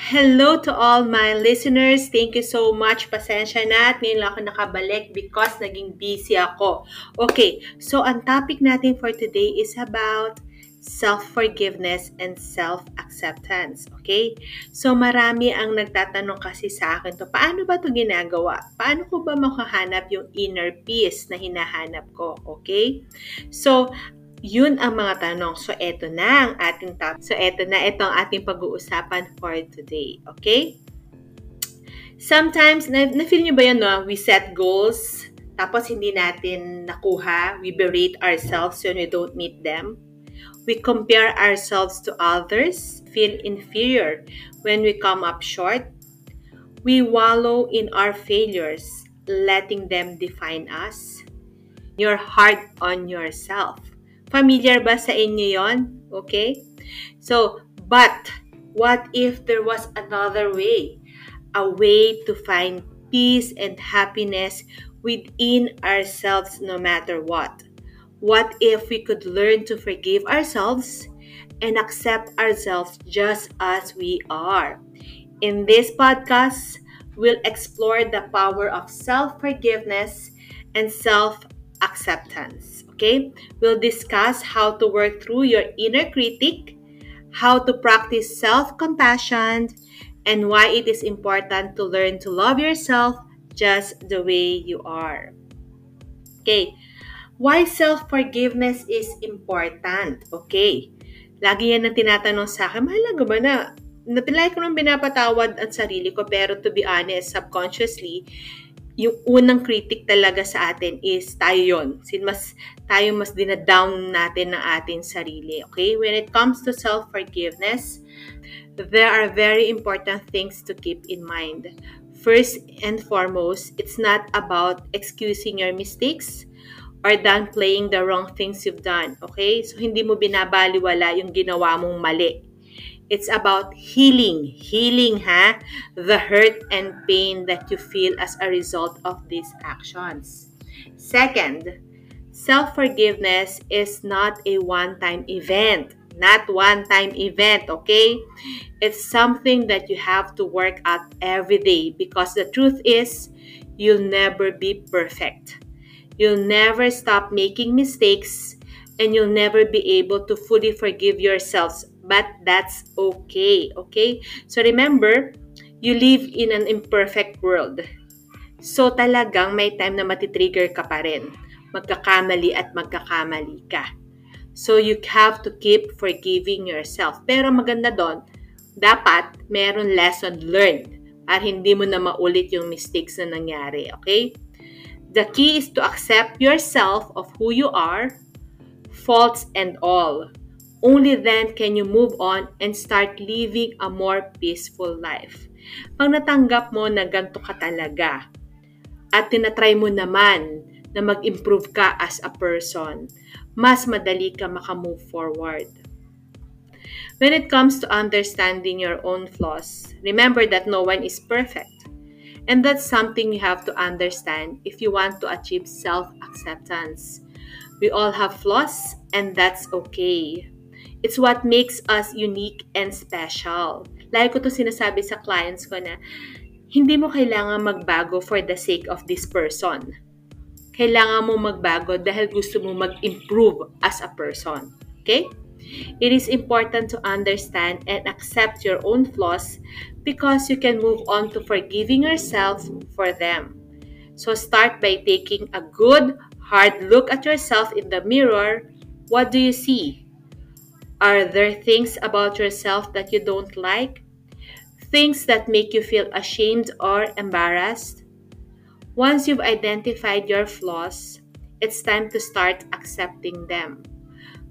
Hello to all my listeners. Thank you so much. Pasensya na at ngayon lang ako nakabalik because naging busy ako. Okay, so ang topic natin for today is about self-forgiveness and self-acceptance. Okay? So marami ang nagtatanong kasi sa akin to, paano ba to ginagawa? Paano ko ba makahanap yung inner peace na hinahanap ko? Okay? So, yun ang mga tanong. So, eto na ang ating topic. So, eto na. Ito ang ating pag-uusapan for today. Okay? Sometimes, na- na-feel nyo ba yun, no? We set goals, tapos hindi natin nakuha. We berate ourselves when we don't meet them. We compare ourselves to others, feel inferior when we come up short. We wallow in our failures, letting them define us. You're hard on yourself Familiar ba sa inyo yon? Okay? So, but what if there was another way? A way to find peace and happiness within ourselves no matter what? What if we could learn to forgive ourselves and accept ourselves just as we are? In this podcast, we'll explore the power of self forgiveness and self acceptance. Okay? We'll discuss how to work through your inner critic, how to practice self compassion, and why it is important to learn to love yourself just the way you are. Okay. Why self-forgiveness is important? Okay. Lagi yan ang tinatanong sa akin, mahalaga ba na napilay ko nang binapatawad ang sarili ko pero to be honest, subconsciously, yung unang critic talaga sa atin is tayo yon. Sin mas tayo mas dinadown natin ng ating sarili. Okay? When it comes to self-forgiveness, there are very important things to keep in mind. First and foremost, it's not about excusing your mistakes or downplaying the wrong things you've done. Okay? So, hindi mo binabaliwala yung ginawa mong mali It's about healing. Healing, ha? The hurt and pain that you feel as a result of these actions. Second, self forgiveness is not a one time event. Not one time event, okay? It's something that you have to work at every day because the truth is, you'll never be perfect. You'll never stop making mistakes and you'll never be able to fully forgive yourselves but that's okay. Okay? So remember, you live in an imperfect world. So talagang may time na matitrigger ka pa rin. Magkakamali at magkakamali ka. So you have to keep forgiving yourself. Pero maganda doon, dapat meron lesson learned para hindi mo na maulit yung mistakes na nangyari. Okay? The key is to accept yourself of who you are, faults and all. Only then can you move on and start living a more peaceful life. Pag natanggap mo na ganito ka talaga at tinatry mo naman na mag-improve ka as a person, mas madali ka makamove forward. When it comes to understanding your own flaws, remember that no one is perfect. And that's something you have to understand if you want to achieve self acceptance. We all have flaws, and that's okay. It's what makes us unique and special. Lagi ko to sinasabi sa clients ko na hindi mo kailangan magbago for the sake of this person. Kailangan mo magbago dahil gusto mo mag-improve as a person. Okay? It is important to understand and accept your own flaws because you can move on to forgiving yourself for them. So start by taking a good, hard look at yourself in the mirror. What do you see? Are there things about yourself that you don't like? Things that make you feel ashamed or embarrassed? Once you've identified your flaws, it's time to start accepting them.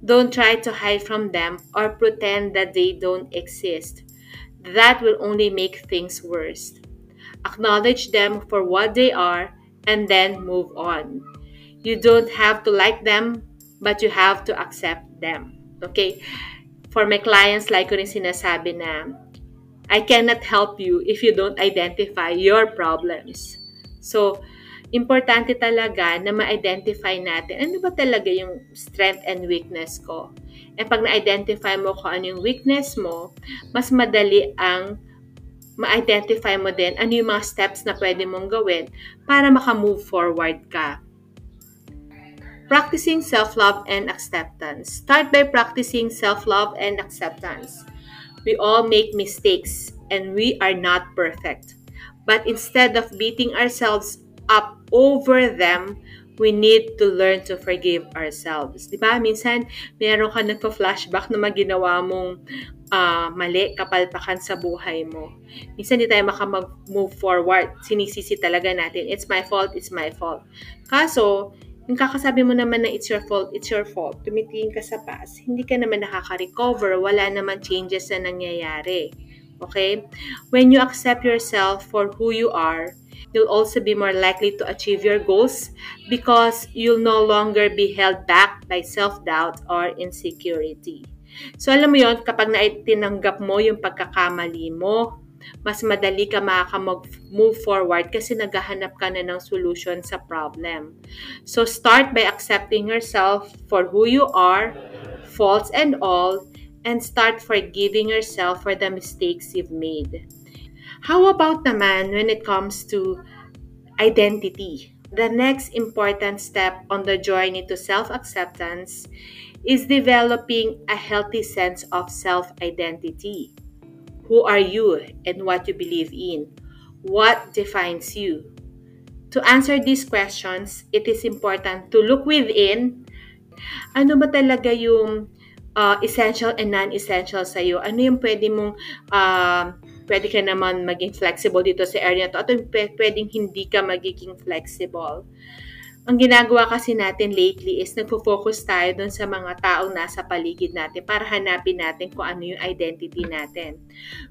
Don't try to hide from them or pretend that they don't exist. That will only make things worse. Acknowledge them for what they are and then move on. You don't have to like them, but you have to accept them. Okay? For my clients, like ko rin sinasabi na, I cannot help you if you don't identify your problems. So, importante talaga na ma-identify natin ano ba talaga yung strength and weakness ko. And pag na-identify mo kung ano yung weakness mo, mas madali ang ma-identify mo din ano yung mga steps na pwede mong gawin para maka-move forward ka. Practicing self-love and acceptance. Start by practicing self-love and acceptance. We all make mistakes and we are not perfect. But instead of beating ourselves up over them, we need to learn to forgive ourselves. Di ba? Minsan, meron ka nagpa-flashback na maginawa mong uh, mali, kapalpakan sa buhay mo. Minsan, di tayo makamag-move forward. Sinisisi talaga natin, it's my fault, it's my fault. Kaso, yung kakasabi mo naman na it's your fault, it's your fault, tumitingin ka sa past, hindi ka naman nakaka-recover, wala naman changes na nangyayari. Okay? When you accept yourself for who you are, you'll also be more likely to achieve your goals because you'll no longer be held back by self-doubt or insecurity. So alam mo yon kapag naitinanggap mo yung pagkakamali mo, mas madali ka makaka-move forward kasi naghahanap ka na ng solution sa problem. So start by accepting yourself for who you are, faults and all, and start forgiving yourself for the mistakes you've made. How about naman when it comes to identity? The next important step on the journey to self acceptance is developing a healthy sense of self identity. Who are you and what you believe in? What defines you? To answer these questions, it is important to look within. Ano ba talaga yung uh, essential and non-essential sa iyo. Ano yung pwede mong uh, pwede ka naman maging flexible dito sa area to at pwedeng hindi ka magiging flexible. Ang ginagawa kasi natin lately is nagfo-focus tayo dun sa mga taong nasa paligid natin para hanapin natin kung ano yung identity natin.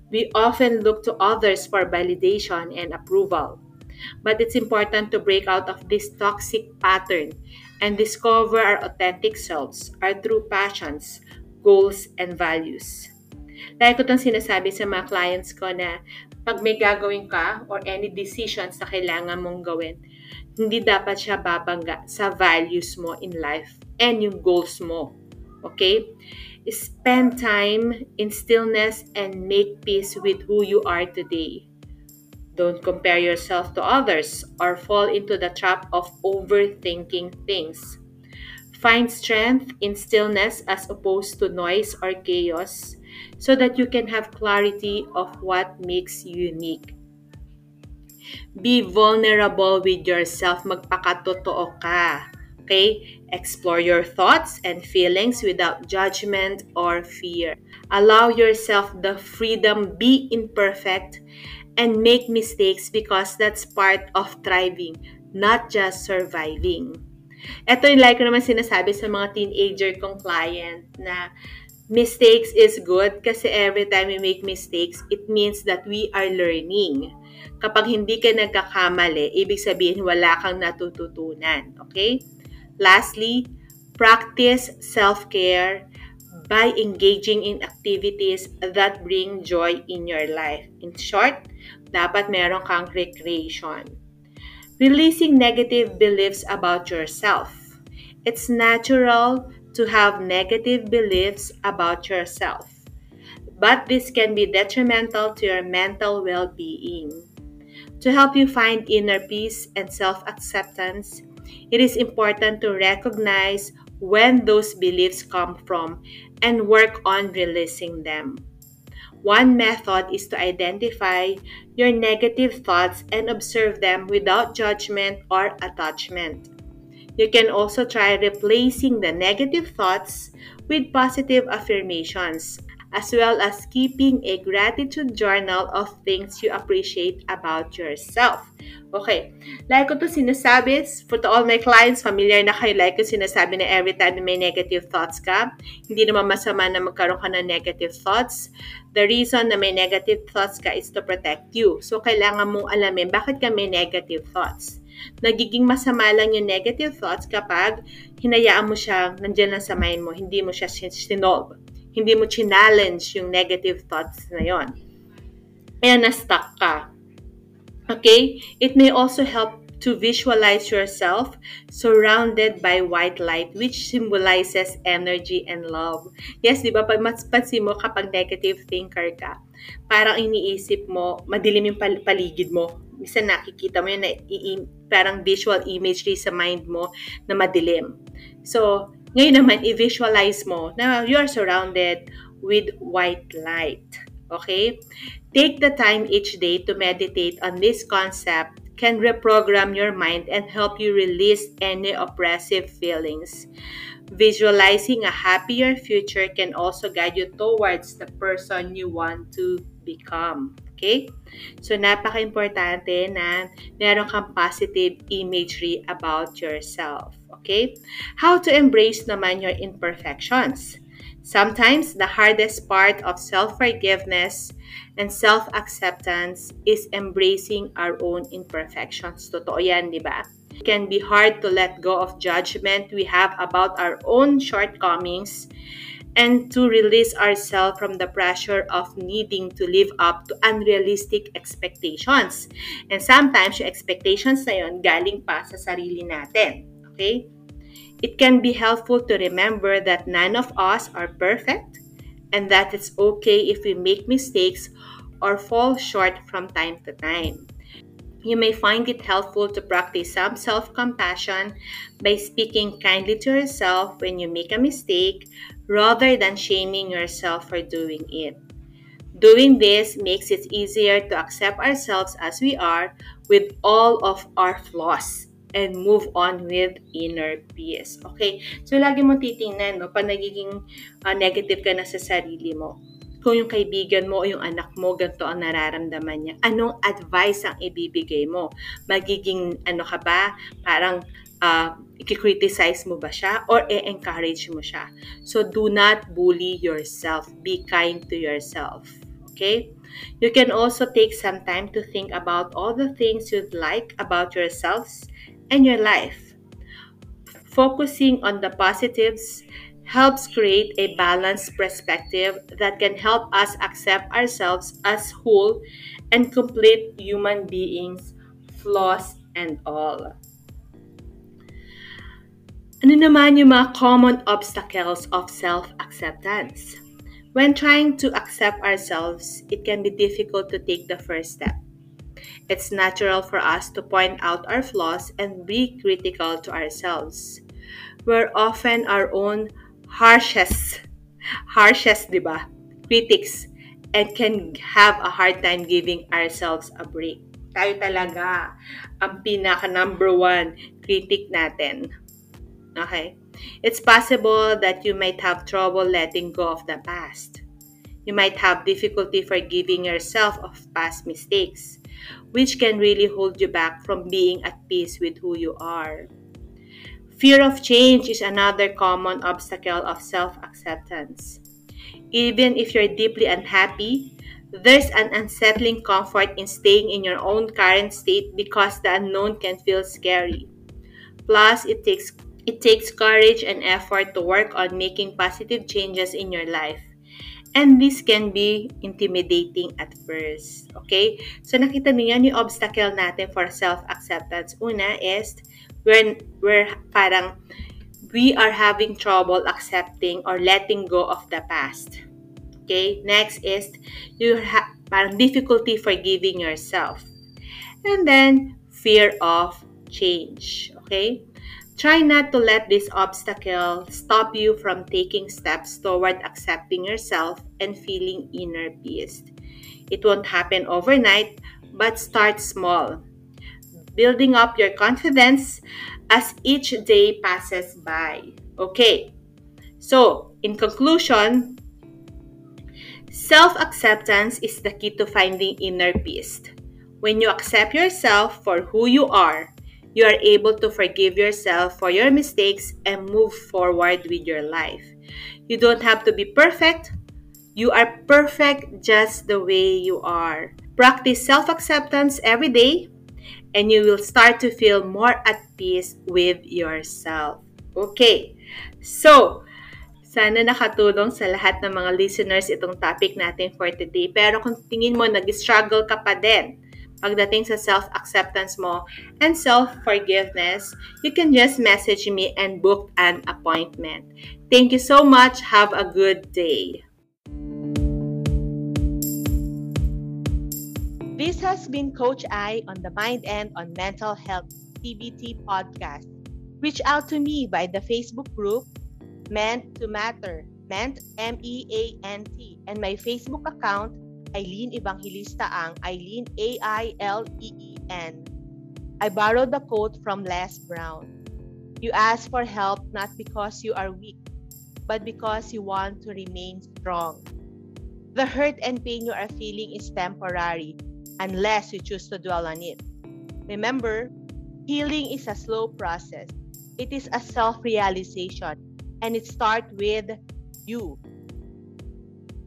We often look to others for validation and approval. But it's important to break out of this toxic pattern and discover our authentic selves, our true passions, goals, and values. Lagi ko itong sinasabi sa mga clients ko na pag may gagawin ka or any decisions na kailangan mong gawin, hindi dapat siya babangga sa values mo in life and yung goals mo. Okay? Spend time in stillness and make peace with who you are today. Don't compare yourself to others or fall into the trap of overthinking things. Find strength in stillness as opposed to noise or chaos so that you can have clarity of what makes you unique. Be vulnerable with yourself. Magpakatotoo ka. Okay? Explore your thoughts and feelings without judgment or fear. Allow yourself the freedom, be imperfect, and make mistakes because that's part of thriving, not just surviving. Ito yung like naman sinasabi sa mga teenager kong client na mistakes is good kasi every time we make mistakes, it means that we are learning. Kapag hindi ka nagkakamali, ibig sabihin wala kang natututunan. Okay? Lastly, practice self-care by engaging in activities that bring joy in your life. In short, dapat meron kang recreation. Releasing negative beliefs about yourself. It's natural to have negative beliefs about yourself, but this can be detrimental to your mental well being. To help you find inner peace and self acceptance, it is important to recognize when those beliefs come from and work on releasing them. One method is to identify your negative thoughts and observe them without judgment or attachment. You can also try replacing the negative thoughts with positive affirmations as well as keeping a gratitude journal of things you appreciate about yourself. Okay, like ko to sinasabi, for to all my clients, familiar na kayo, like ko sinasabi na every time na may negative thoughts ka, hindi naman masama na magkaroon ka ng negative thoughts. The reason na may negative thoughts ka is to protect you. So, kailangan mong alamin bakit ka may negative thoughts. Nagiging masama lang yung negative thoughts kapag hinayaan mo siyang nandiyan lang sa mind mo, hindi mo siya sinolve. Hindi mo challenge yung negative thoughts na yon. Kaya na-stuck ka. Okay? It may also help to visualize yourself surrounded by white light which symbolizes energy and love. Yes, di ba? Pag pansin mo kapag negative thinker ka, parang iniisip mo, madilim yung paligid mo. Misa nakikita mo yun na parang visual imagery sa mind mo na madilim. So, ngayon naman, i-visualize mo na you're surrounded with white light. Okay? Take the time each day to meditate on this concept can reprogram your mind and help you release any oppressive feelings. Visualizing a happier future can also guide you towards the person you want to become. Okay? So, napaka-importante na meron kang positive imagery about yourself. Okay? How to embrace naman your imperfections. Sometimes the hardest part of self forgiveness and self acceptance is embracing our own imperfections. Totoo yan, di ba? It can be hard to let go of judgment we have about our own shortcomings and to release ourselves from the pressure of needing to live up to unrealistic expectations. And sometimes yung expectations na yun galing pa sa sarili natin. Okay? It can be helpful to remember that none of us are perfect and that it's okay if we make mistakes or fall short from time to time. You may find it helpful to practice some self compassion by speaking kindly to yourself when you make a mistake rather than shaming yourself for doing it. Doing this makes it easier to accept ourselves as we are with all of our flaws and move on with inner peace. Okay? So, lagi mo titingnan, no, pag nagiging uh, negative ka na sa sarili mo, kung yung kaibigan mo o yung anak mo, ganito ang nararamdaman niya, anong advice ang ibibigay mo? Magiging, ano ka ba, parang uh, i-criticize mo ba siya or i-encourage mo siya. So, do not bully yourself. Be kind to yourself. Okay? You can also take some time to think about all the things you'd like about yourselves and your life. Focusing on the positives helps create a balanced perspective that can help us accept ourselves as whole and complete human beings, flaws and all. Ano naman yung mga common obstacles of self-acceptance? When trying to accept ourselves, it can be difficult to take the first step. It's natural for us to point out our flaws and be critical to ourselves. We're often our own harshest, harshest, di ba? Critics and can have a hard time giving ourselves a break. Tayo talaga ang pinaka number one critic natin. Okay? It's possible that you might have trouble letting go of the past. You might have difficulty forgiving yourself of past mistakes. Which can really hold you back from being at peace with who you are. Fear of change is another common obstacle of self acceptance. Even if you're deeply unhappy, there's an unsettling comfort in staying in your own current state because the unknown can feel scary. Plus, it takes it takes courage and effort to work on making positive changes in your life. And this can be intimidating at first. Okay? So, nakita niyo yan yung obstacle natin for self-acceptance. Una is, when we're parang, we are having trouble accepting or letting go of the past. Okay? Next is, you have parang difficulty forgiving yourself. And then, fear of change. Okay? Try not to let this obstacle stop you from taking steps toward accepting yourself and feeling inner peace. It won't happen overnight, but start small. Building up your confidence as each day passes by. Okay, so in conclusion, self acceptance is the key to finding inner peace. When you accept yourself for who you are, you are able to forgive yourself for your mistakes and move forward with your life. You don't have to be perfect. You are perfect just the way you are. Practice self acceptance every day and you will start to feel more at peace with yourself. Okay, so sana nakatulong sa lahat ng mga listeners itong topic natin for today. Pero kung tingin mo nag-struggle ka pa din pagdating sa self-acceptance mo and self-forgiveness, you can just message me and book an appointment. Thank you so much. Have a good day. This has been Coach I on the Mind and on Mental Health TBT podcast. Reach out to me by the Facebook group Meant to Matter, Meant M E A N T, and my Facebook account Eileen Evangelista ang Eileen A-I-L-E-E-N. I borrowed the quote from Les Brown. You ask for help not because you are weak, but because you want to remain strong. The hurt and pain you are feeling is temporary unless you choose to dwell on it. Remember, healing is a slow process. It is a self-realization and it starts with you.